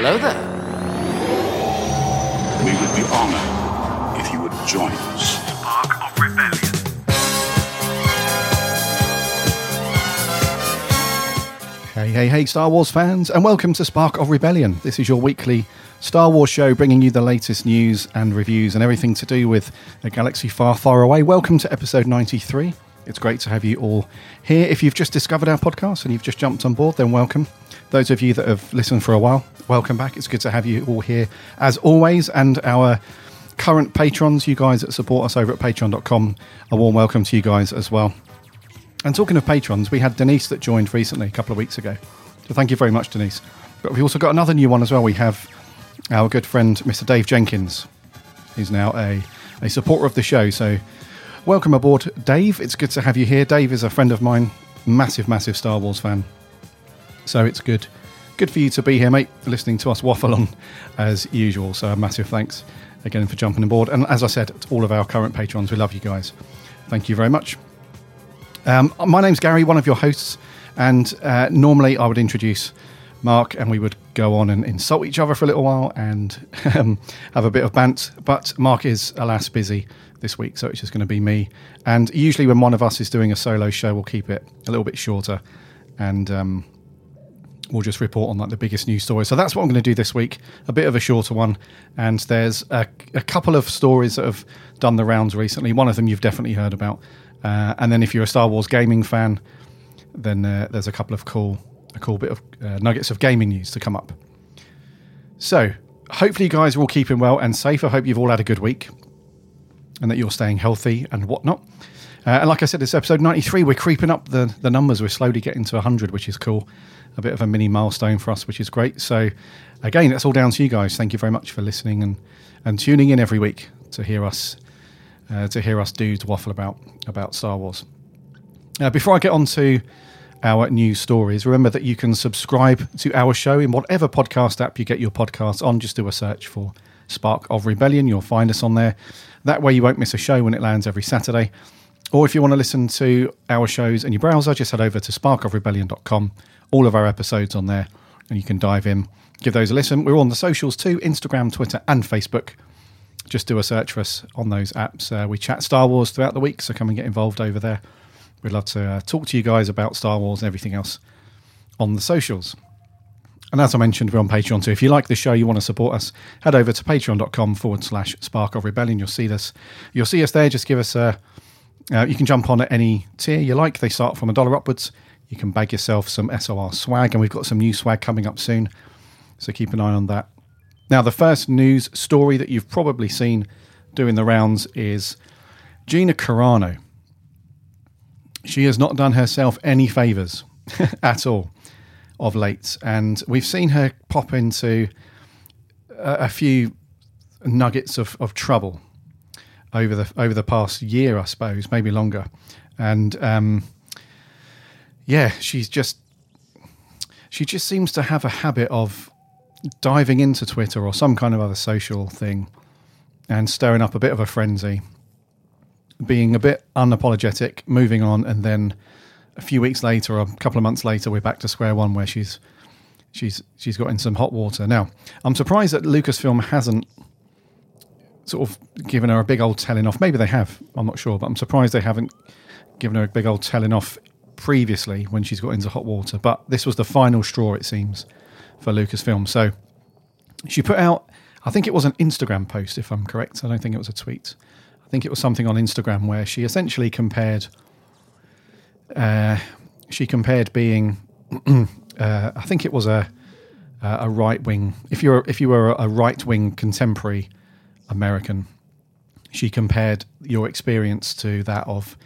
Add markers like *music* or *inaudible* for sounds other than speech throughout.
Hello there. We would be honored if you would join us. Spark of Rebellion. Hey, hey, hey, Star Wars fans, and welcome to Spark of Rebellion. This is your weekly Star Wars show bringing you the latest news and reviews and everything to do with a galaxy far, far away. Welcome to episode 93. It's great to have you all here. If you've just discovered our podcast and you've just jumped on board, then welcome. Those of you that have listened for a while, welcome back. It's good to have you all here as always. And our current patrons, you guys that support us over at patreon.com, a warm welcome to you guys as well. And talking of patrons, we had Denise that joined recently, a couple of weeks ago. So thank you very much, Denise. But we've also got another new one as well. We have our good friend, Mr. Dave Jenkins. He's now a, a supporter of the show. So welcome aboard, Dave. It's good to have you here. Dave is a friend of mine, massive, massive Star Wars fan. So it's good. Good for you to be here, mate, listening to us waffle on as usual. So a massive thanks again for jumping aboard. And as I said, to all of our current patrons, we love you guys. Thank you very much. Um, my name's Gary, one of your hosts, and uh, normally I would introduce Mark and we would go on and insult each other for a little while and *laughs* um, have a bit of bant. But Mark is, alas, busy this week, so it's just going to be me. And usually, when one of us is doing a solo show, we'll keep it a little bit shorter and um, we'll just report on like the biggest news stories. So that's what I'm going to do this week, a bit of a shorter one. And there's a, a couple of stories that have done the rounds recently. One of them you've definitely heard about. Uh, and then if you're a Star Wars gaming fan, then uh, there's a couple of cool, a cool bit of uh, nuggets of gaming news to come up. So hopefully you guys are all keeping well and safe. I hope you've all had a good week, and that you're staying healthy and whatnot. Uh, and like I said, it's episode 93. We're creeping up the, the numbers. We're slowly getting to 100, which is cool. A bit of a mini milestone for us, which is great. So, again, that's all down to you guys. Thank you very much for listening and, and tuning in every week to hear us uh, to hear us dudes waffle about about Star Wars. Uh, before I get on to our news stories, remember that you can subscribe to our show in whatever podcast app you get your podcasts on. Just do a search for Spark of Rebellion. You'll find us on there. That way, you won't miss a show when it lands every Saturday. Or if you want to listen to our shows in your browser, just head over to sparkofrebellion.com. All of our episodes on there, and you can dive in, give those a listen. We're on the socials too Instagram, Twitter, and Facebook just do a search for us on those apps. Uh, we chat Star Wars throughout the week, so come and get involved over there. We'd love to uh, talk to you guys about Star Wars and everything else on the socials. And as I mentioned, we're on Patreon too. If you like the show, you want to support us, head over to patreon.com forward slash spark of rebellion. You'll see this. You'll see us there. Just give us a. Uh, you can jump on at any tier you like. They start from a dollar upwards. You can bag yourself some SOR swag, and we've got some new swag coming up soon. So keep an eye on that. Now, the first news story that you've probably seen doing the rounds is Gina Carano. She has not done herself any favours *laughs* at all of late, and we've seen her pop into a, a few nuggets of, of trouble over the over the past year, I suppose, maybe longer. And um, yeah, she's just she just seems to have a habit of diving into Twitter or some kind of other social thing and stirring up a bit of a frenzy, being a bit unapologetic, moving on, and then a few weeks later, or a couple of months later, we're back to square one where she's she's she's got in some hot water. Now, I'm surprised that Lucasfilm hasn't sort of given her a big old telling off. Maybe they have, I'm not sure, but I'm surprised they haven't given her a big old telling off previously when she's got into hot water. But this was the final straw, it seems for Lucasfilm. So she put out, I think it was an Instagram post, if I'm correct. I don't think it was a tweet. I think it was something on Instagram where she essentially compared. Uh, she compared being, *clears throat* uh, I think it was a a right wing. If you're if you were a right wing contemporary American, she compared your experience to that of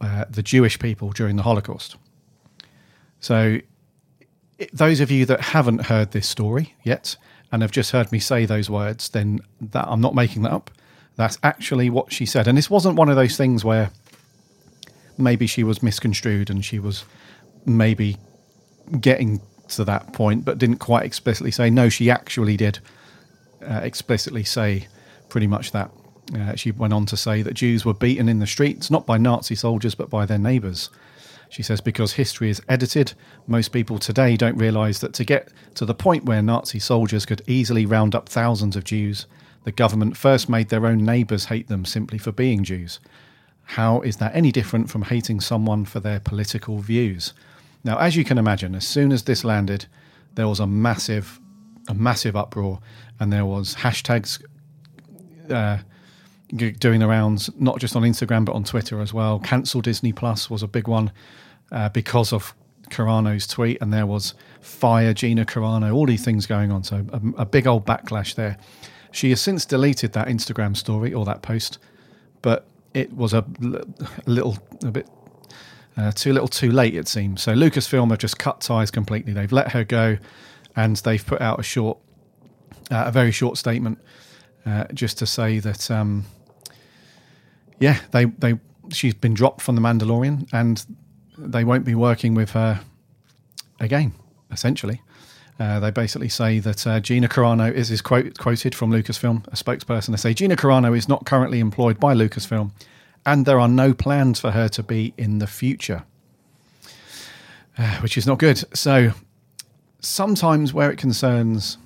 uh, the Jewish people during the Holocaust. So it, those of you that haven't heard this story yet and have just heard me say those words, then that I'm not making that up. That's actually what she said. And this wasn't one of those things where maybe she was misconstrued and she was maybe getting to that point, but didn't quite explicitly say. No, she actually did uh, explicitly say pretty much that. Uh, she went on to say that Jews were beaten in the streets, not by Nazi soldiers, but by their neighbours. She says, because history is edited, most people today don't realise that to get to the point where Nazi soldiers could easily round up thousands of Jews, the government first made their own neighbours hate them simply for being Jews. How is that any different from hating someone for their political views? Now, as you can imagine, as soon as this landed, there was a massive, a massive uproar, and there was hashtags uh, doing the rounds, not just on Instagram but on Twitter as well. Cancel Disney Plus was a big one uh, because of Carano's tweet, and there was fire Gina Carano, all these things going on. So a, a, big old backlash there. She has since deleted that Instagram story or that post, but it was a, a little, a bit uh, too little, too late. It seems. So Lucasfilm have just cut ties completely. They've let her go, and they've put out a short, uh, a very short statement, uh, just to say that. Um, yeah, they they she's been dropped from the Mandalorian, and they won't be working with her again. Essentially, uh, they basically say that uh, Gina Carano is is quote, quoted from Lucasfilm, a spokesperson. They say Gina Carano is not currently employed by Lucasfilm, and there are no plans for her to be in the future, uh, which is not good. So sometimes, where it concerns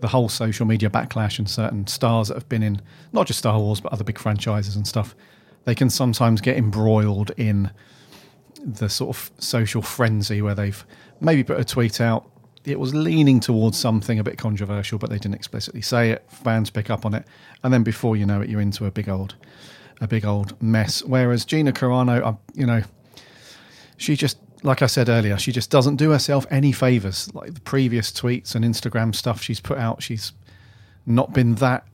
the whole social media backlash and certain stars that have been in not just Star Wars but other big franchises and stuff, they can sometimes get embroiled in the sort of social frenzy where they've maybe put a tweet out. It was leaning towards something a bit controversial, but they didn't explicitly say it. Fans pick up on it, and then before you know it, you're into a big old, a big old mess. Whereas Gina Carano, you know, she just like I said earlier, she just doesn't do herself any favors. Like the previous tweets and Instagram stuff she's put out, she's not been that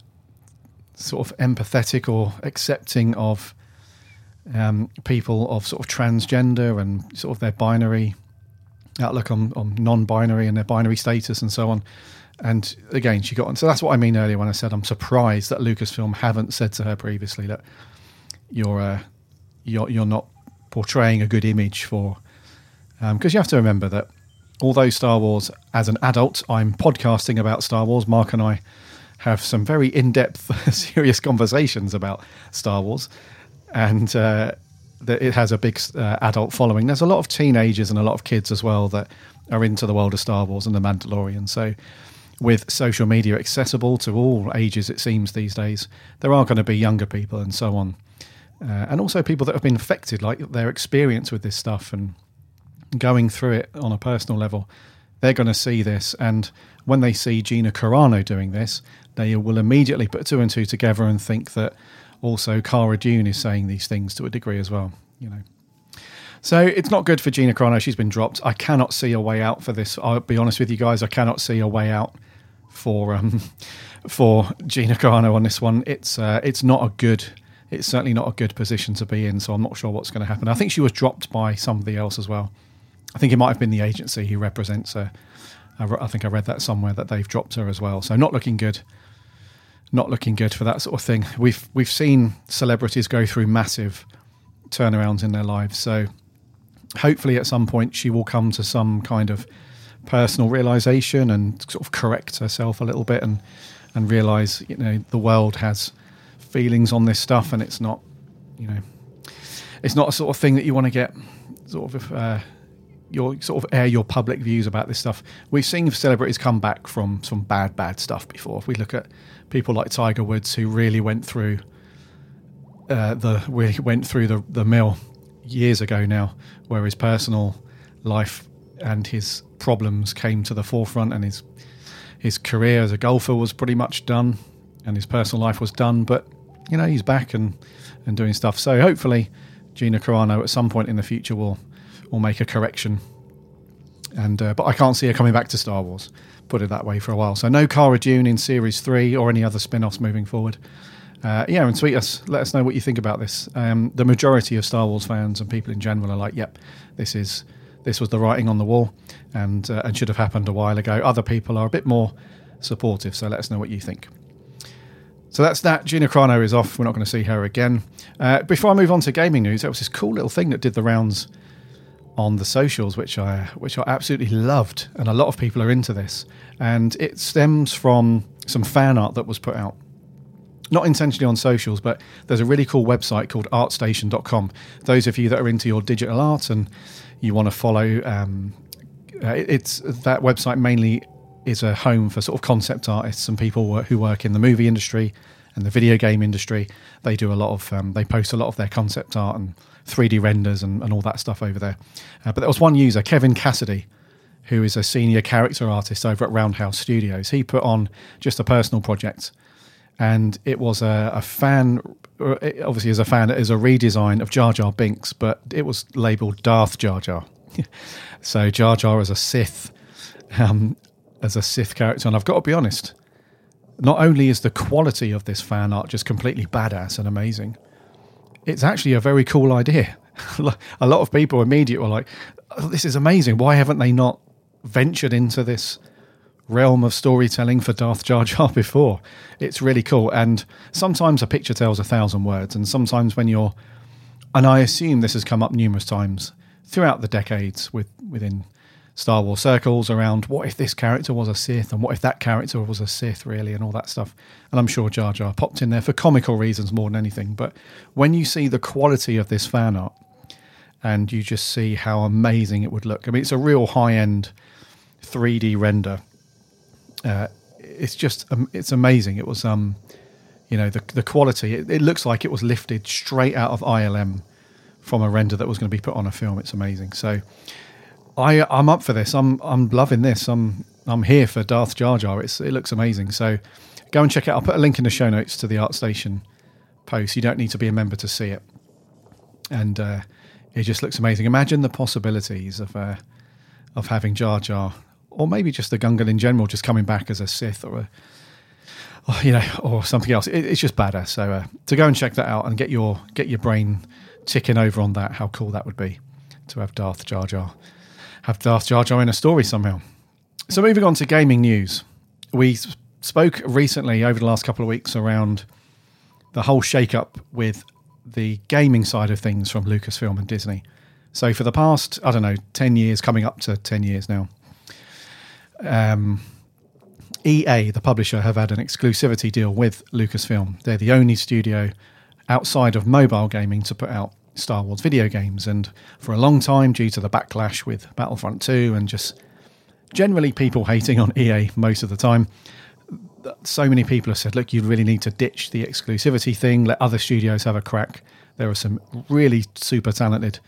sort of empathetic or accepting of um, people of sort of transgender and sort of their binary outlook on, on non-binary and their binary status and so on. And again, she got on. So that's what I mean earlier when I said I'm surprised that Lucasfilm haven't said to her previously that you're uh, you're you're not portraying a good image for because um, you have to remember that although Star Wars, as an adult, I'm podcasting about Star Wars, Mark and I have some very in depth, *laughs* serious conversations about Star Wars. And uh, that it has a big uh, adult following. There's a lot of teenagers and a lot of kids as well that are into the world of Star Wars and The Mandalorian. So, with social media accessible to all ages, it seems these days, there are going to be younger people and so on. Uh, and also people that have been affected, like their experience with this stuff and going through it on a personal level, they're going to see this. And when they see Gina Carano doing this, they will immediately put two and two together and think that also Cara Dune is saying these things to a degree as well, you know. So it's not good for Gina Carano. She's been dropped. I cannot see a way out for this. I'll be honest with you guys. I cannot see a way out for um, *laughs* for Gina Carano on this one. It's uh, it's not a good. It's certainly not a good position to be in. So I'm not sure what's going to happen. I think she was dropped by somebody else as well. I think it might have been the agency who represents her. I, think I read that somewhere that they've dropped her as well. So not looking good. Not looking good for that sort of thing. We've we've seen celebrities go through massive turnarounds in their lives. So hopefully at some point she will come to some kind of personal realization and sort of correct herself a little bit and and realize you know the world has feelings on this stuff and it's not you know it's not a sort of thing that you want to get sort of uh, your sort of air your public views about this stuff. We've seen celebrities come back from some bad, bad stuff before. If we look at people like Tiger Woods, who really went through uh, the we went through the the mill years ago now, where his personal life and his problems came to the forefront, and his his career as a golfer was pretty much done, and his personal life was done. But you know he's back and and doing stuff. So hopefully, Gina Carano at some point in the future will or make a correction. And uh, but I can't see her coming back to Star Wars. Put it that way for a while. So no Cara Dune in Series Three or any other spin-offs moving forward. Uh, yeah, and tweet us. Let us know what you think about this. Um, the majority of Star Wars fans and people in general are like, "Yep, this is this was the writing on the wall and uh, and should have happened a while ago. Other people are a bit more supportive, so let us know what you think. So that's that. Gina Carano is off. We're not going to see her again. Uh, before I move on to gaming news, there was this cool little thing that did the rounds on the socials, which I which I absolutely loved, and a lot of people are into this. And it stems from some fan art that was put out, not intentionally on socials, but there's a really cool website called ArtStation.com. Those of you that are into your digital art and you want to follow, um, uh, it's that website mainly is a home for sort of concept artists and people who work in the movie industry and the video game industry. They do a lot of, um, they post a lot of their concept art and 3D renders and, and all that stuff over there. Uh, but there was one user, Kevin Cassidy, who is a senior character artist over at Roundhouse Studios. He put on just a personal project, and it was a, a fan. uh, Obviously, as a fan, it is a redesign of Jar Jar Binks, but it was labeled Darth Jar Jar. *laughs* so Jar Jar as a Sith, um, as a Sith character, and I've got to be honest. Not only is the quality of this fan art just completely badass and amazing, it's actually a very cool idea. *laughs* a lot of people immediately were like, oh, "This is amazing! Why haven't they not ventured into this realm of storytelling for Darth Jar Jar *laughs* before?" It's really cool. And sometimes a picture tells a thousand words, and sometimes when you're, and I assume this has come up numerous times throughout the decades with within Star Wars circles around what if this character was a Sith and what if that character was a Sith, really, and all that stuff. And I'm sure Jar Jar popped in there for comical reasons more than anything. But when you see the quality of this fan art and you just see how amazing it would look, I mean, it's a real high end 3D render. Uh, it's just, um, it's amazing. It was, um, you know, the, the quality, it, it looks like it was lifted straight out of ILM from a render that was going to be put on a film. It's amazing. So, I I'm up for this. I'm I'm loving this. I'm I'm here for Darth Jar Jar. It's it looks amazing. So go and check it out. I'll put a link in the show notes to the ArtStation post. You don't need to be a member to see it, and uh, it just looks amazing. Imagine the possibilities of uh, of having Jar Jar, or maybe just the Gungan in general, just coming back as a Sith or a or, you know, or something else. It, it's just badass. So uh, to go and check that out and get your get your brain ticking over on that, how cool that would be to have Darth Jar Jar have Darth Jar Jar in a story somehow. So moving on to gaming news, we spoke recently over the last couple of weeks around the whole shake-up with the gaming side of things from Lucasfilm and Disney. So for the past, I don't know, ten years, coming up to ten years now, um, EA, the publisher, have had an exclusivity deal with Lucasfilm. They're the only studio outside of mobile gaming to put out Star Wars video games. And for a long time, due to the backlash with Battlefront 2 and just generally people hating on EA most of the time, so many people have said, look, you really need to ditch the exclusivity thing, let other studios have a crack. There are some really super talented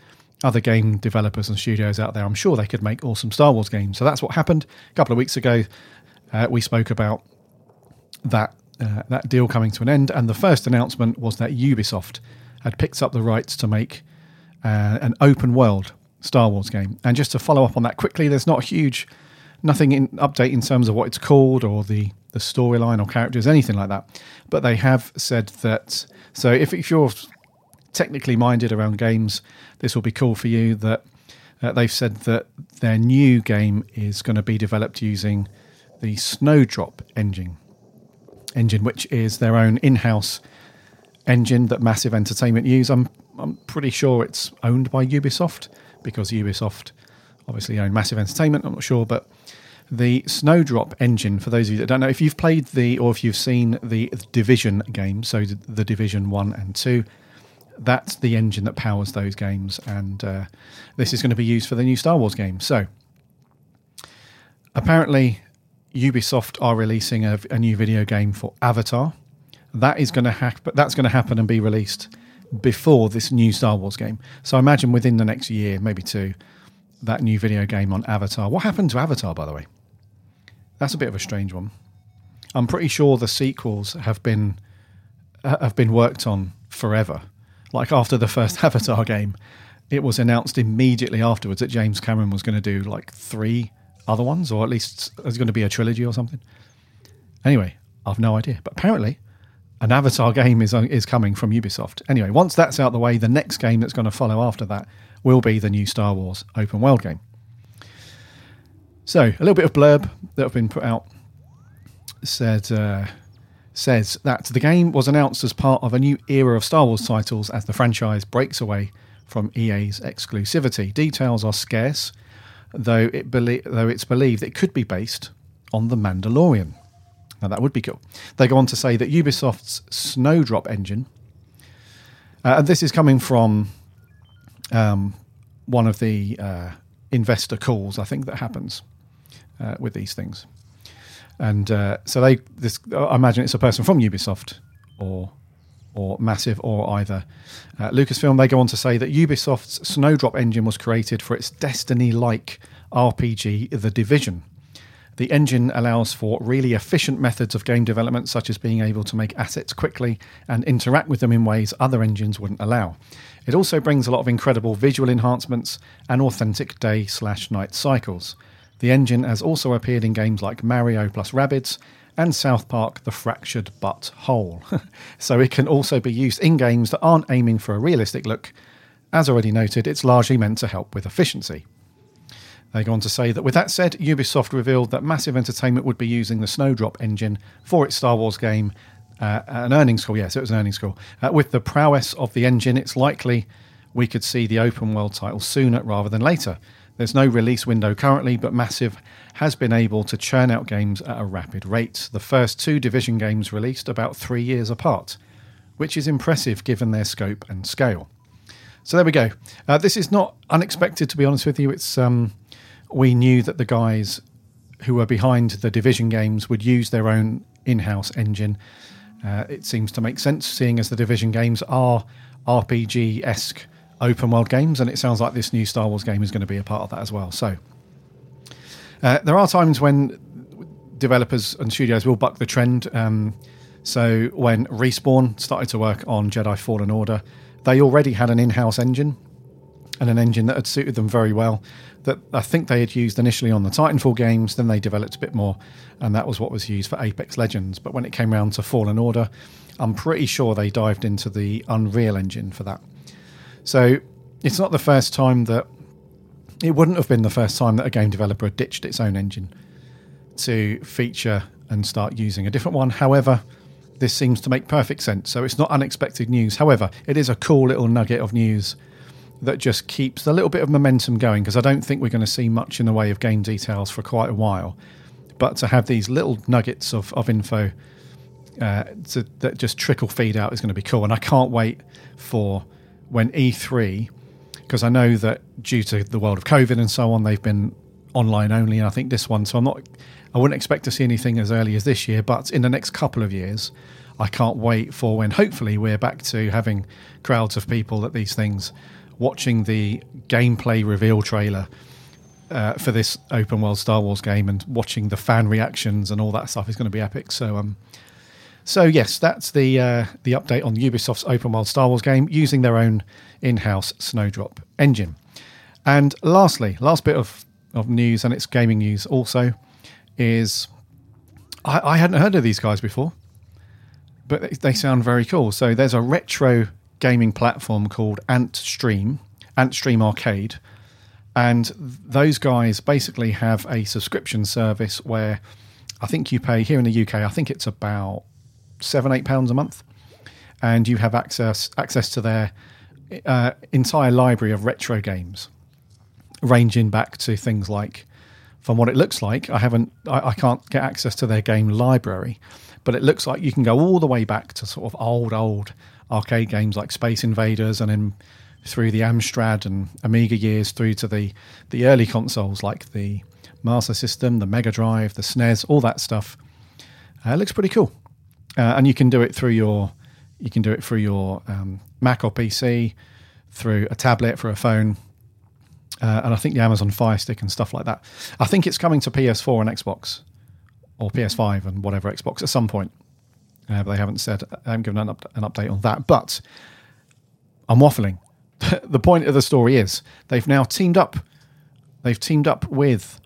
other game developers and studios out there. I'm sure they could make awesome Star Wars games. So that's what happened a couple of weeks ago. Uh, we spoke about that uh, that deal coming to an end, and the first announcement was that Ubisoft had picked up the rights to make uh, an open world Star Wars game. And just to follow up on that quickly, there's not a huge nothing in update in terms of what it's called or the the storyline or characters, anything like that. But they have said that. So if, if you're technically minded around games, this will be cool for you. That uh, they've said that their new game is going to be developed using the Snowdrop engine, engine which is their own in-house engine that Massive Entertainment use. I'm I'm pretty sure it's owned by Ubisoft because Ubisoft obviously own Massive Entertainment. I'm not sure, but the Snowdrop engine, for those of you that don't know, if you've played the or if you've seen the Division game, so the Division 1 and 2, that's the engine that powers those games. And uh, this is going to be used for the new Star Wars game. So apparently, Ubisoft are releasing a, a new video game for Avatar. That is going to happen. That's going to happen and be released before this new Star Wars game. So I imagine within the next year, maybe two, that new video game on Avatar. What happened to Avatar, by the way? That's a bit of a strange one. I'm pretty sure the sequels have been uh, have been worked on forever. Like after the first *laughs* Avatar game, it was announced immediately afterwards that James Cameron was going to do like three other ones, or at least there's going to be a trilogy or something. Anyway, I've no idea, but apparently an Avatar game is is coming from Ubisoft. Anyway, once that's out the way, the next game that's going to follow after that will be the new Star Wars open world game. So, a little bit of blurb that have been put out said uh, says that the game was announced as part of a new era of Star Wars titles as the franchise breaks away from EA's exclusivity. Details are scarce, though it belie- though it's believed it could be based on the Mandalorian. Now that would be cool. They go on to say that Ubisoft's Snowdrop engine, uh, and this is coming from um, one of the uh, investor calls, I think that happens uh, with these things. And uh, so they, this, I imagine it's a person from Ubisoft or or Massive or either uh, Lucasfilm. They go on to say that Ubisoft's Snowdrop engine was created for its Destiny-like RPG, The Division. The engine allows for really efficient methods of game development, such as being able to make assets quickly and interact with them in ways other engines wouldn't allow. It also brings a lot of incredible visual enhancements and authentic day slash night cycles. The engine has also appeared in games like Mario plus Rabbids and South Park The Fractured But Whole. *laughs* so it can also be used in games that aren't aiming for a realistic look. As already noted, it's largely meant to help with efficiency. They go on to say that with that said, Ubisoft revealed that Massive Entertainment would be using the Snowdrop engine for its Star Wars game. Uh, an earnings call, yes, it was an earnings call. Uh, with the prowess of the engine, it's likely we could see the open world title sooner rather than later. There's no release window currently, but Massive has been able to churn out games at a rapid rate. The first two Division games released about three years apart, which is impressive given their scope and scale. So there we go. Uh, this is not unexpected, to be honest with you. It's um, we knew that the guys who were behind the Division games would use their own in-house engine. Uh, it seems to make sense, seeing as the Division games are RPG-esque open world games, and it sounds like this new Star Wars game is going to be a part of that as well. So uh, there are times when developers and studios will buck the trend. Um, so when Respawn started to work on Jedi Fallen Order, they already had an in-house engine and an engine that had suited them very well. That I think they had used initially on the Titanfall games, then they developed a bit more, and that was what was used for Apex Legends. But when it came around to Fallen Order, I'm pretty sure they dived into the Unreal engine for that. So it's not the first time that it wouldn't have been the first time that a game developer had ditched its own engine to feature and start using a different one. However, this seems to make perfect sense. So it's not unexpected news. However, it is a cool little nugget of news that just keeps a little bit of momentum going because I don't think we're going to see much in the way of game details for quite a while. But to have these little nuggets of, of info uh, to, that just trickle feed out is going to be cool. And I can't wait for when E3, because I know that due to the world of COVID and so on, they've been online only. And I think this one, so I'm not, I wouldn't expect to see anything as early as this year, but in the next couple of years, I can't wait for when hopefully we're back to having crowds of people at these things watching the gameplay reveal trailer uh, for this open world Star Wars game and watching the fan reactions and all that stuff is going to be epic. So, um, so yes, that's the uh, the update on Ubisoft's open world Star Wars game using their own in-house Snowdrop engine. And lastly, last bit of of news, and it's gaming news also, is I, I hadn't heard of these guys before, but they sound very cool. So there's a retro gaming platform called Antstream, Antstream Arcade, and those guys basically have a subscription service where I think you pay here in the UK. I think it's about seven, eight pounds a month, and you have access access to their uh, entire library of retro games, ranging back to things like, from what it looks like, I haven't, I, I can't get access to their game library, but it looks like you can go all the way back to sort of old, old arcade games like Space Invaders, and then through the Amstrad and Amiga years through to the the early consoles like the Master System, the Mega Drive, the SNES, all that stuff. Uh, it looks pretty cool, uh, and you can do it through your you can do it through your um, Mac or PC, through a tablet, for a phone, uh, and I think the Amazon Fire Stick and stuff like that. I think it's coming to PS4 and Xbox, or PS5 and whatever Xbox at some point. Uh, but they haven't said, I haven't given an, up, an update on that. But I'm waffling. *laughs* the point of the story is they've now teamed up. They've teamed up with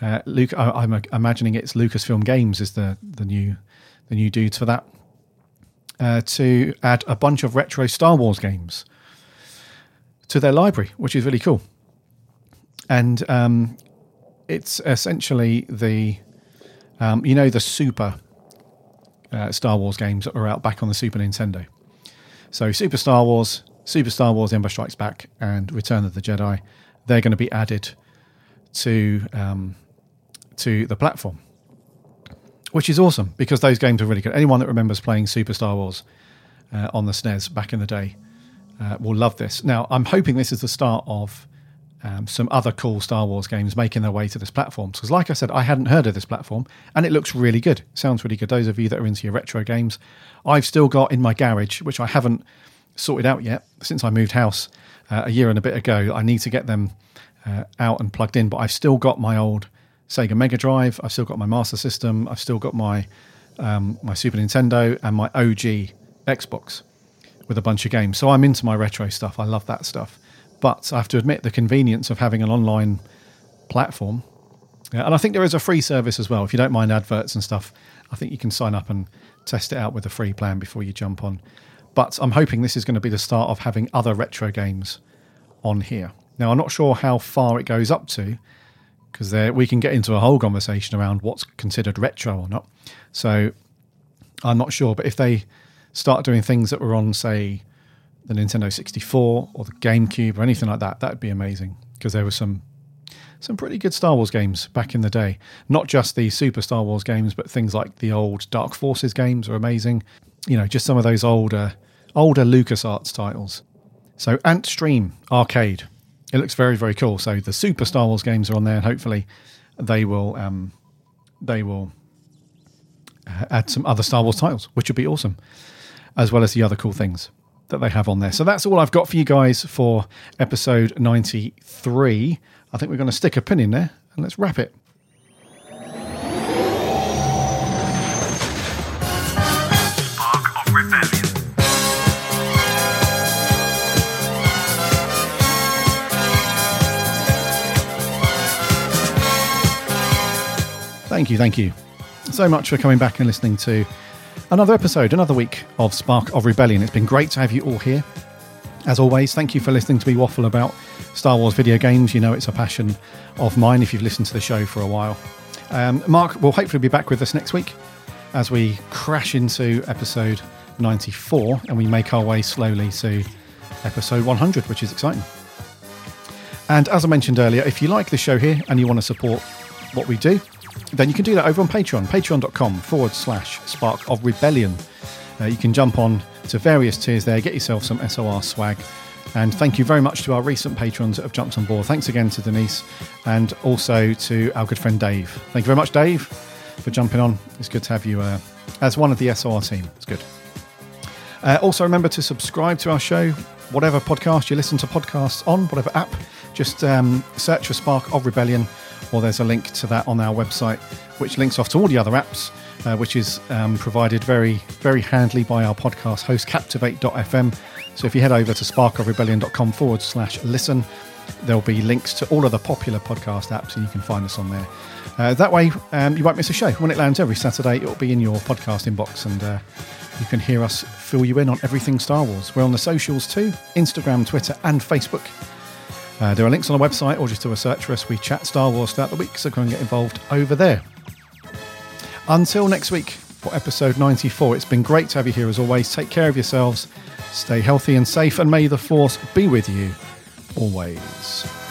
uh, Luke. I, am imagining it's Lucasfilm Games is the the new the new dudes for that uh, to add a bunch of retro Star Wars games. to their library, which is really cool. And um, it's essentially the um, you know the Super uh, Star Wars games were out back on the Super Nintendo. So Super Star Wars, Super Star Wars: Empire Strikes Back, and Return of the Jedi, they're going to be added to um, to the platform, which is awesome because those games are really good. Anyone that remembers playing Super Star Wars uh, on the SNES back in the day uh, will love this. Now, I'm hoping this is the start of um, some other cool Star Wars games making their way to this platform. Because, like I said, I hadn't heard of this platform, and it looks really good. Sounds really good. Those of you that are into your retro games, I've still got in my garage, which I haven't sorted out yet since I moved house uh, a year and a bit ago. I need to get them uh, out and plugged in, but I've still got my old Sega Mega Drive. I've still got my Master System. I've still got my um, my Super Nintendo and my OG Xbox with a bunch of games. So I'm into my retro stuff. I love that stuff. But I have to admit the convenience of having an online platform. Yeah, and I think there is a free service as well. If you don't mind adverts and stuff, I think you can sign up and test it out with a free plan before you jump on. But I'm hoping this is going to be the start of having other retro games on here. Now, I'm not sure how far it goes up to because we can get into a whole conversation around what's considered retro or not. So I'm not sure. But if they start doing things that were on, say, the Nintendo 64 or the GameCube or anything like that, that'd be amazing because there were some some pretty good Star Wars games back in the day. Not just the Super Star Wars games, but things like the old Dark Forces games are amazing. You know, just some of those older older LucasArts titles. So Antstream Arcade. It looks very, very cool. So the Super Star Wars games are on there, and hopefully they will um, they will uh, add some other Star Wars titles, which would be awesome, as well as the other cool things that they have on there. So that's all I've got for you guys for episode 93. I think we're going to stick a pin in there and let's wrap it. Thank you, thank you so much for coming back and listening to another episode, another week of Spark of Rebellion. It's been great to have you all here. As always, thank you for listening to me waffle about Star Wars video games. You know it's a passion of mine if you've listened to the show for a while. Um, Mark will hopefully be back with us next week as we crash into episode 94 and we make our way slowly to episode 100, which is exciting. And as I mentioned earlier, if you like the show here and you want to support what we do, then you can do that over on Patreon, patreon.com forward slash spark of rebellion. Uh, you can jump on to various tiers there, get yourself some SOR swag. And thank you very much to our recent patrons that have jumped on board. Thanks again to Denise and also to our good friend Dave. Thank you very much, Dave, for jumping on. It's good to have you uh, as one of the SOR team. It's good. Uh, also, remember to subscribe to our show, whatever podcast you listen to podcasts on, whatever app. Just um, search for Spark of Rebellion, or there's a link to that on our website, which links off to all the other apps, uh, which is um, provided very, very handily by our podcast host, Captivate.fm. So if you head over to sparkofrebellion.com forward slash listen, there'll be links to all of the popular podcast apps, and you can find us on there. Uh, that way, um, you won't miss a show. When it lands every Saturday, it'll be in your podcast inbox, and uh, you can hear us fill you in on everything Star Wars. We're on the socials too Instagram, Twitter, and Facebook. Uh, there are links on the website, or just do a search for us. We chat Star Wars throughout the week, so come and get involved over there. Until next week for episode 94, it's been great to have you here as always. Take care of yourselves, stay healthy and safe, and may the Force be with you always.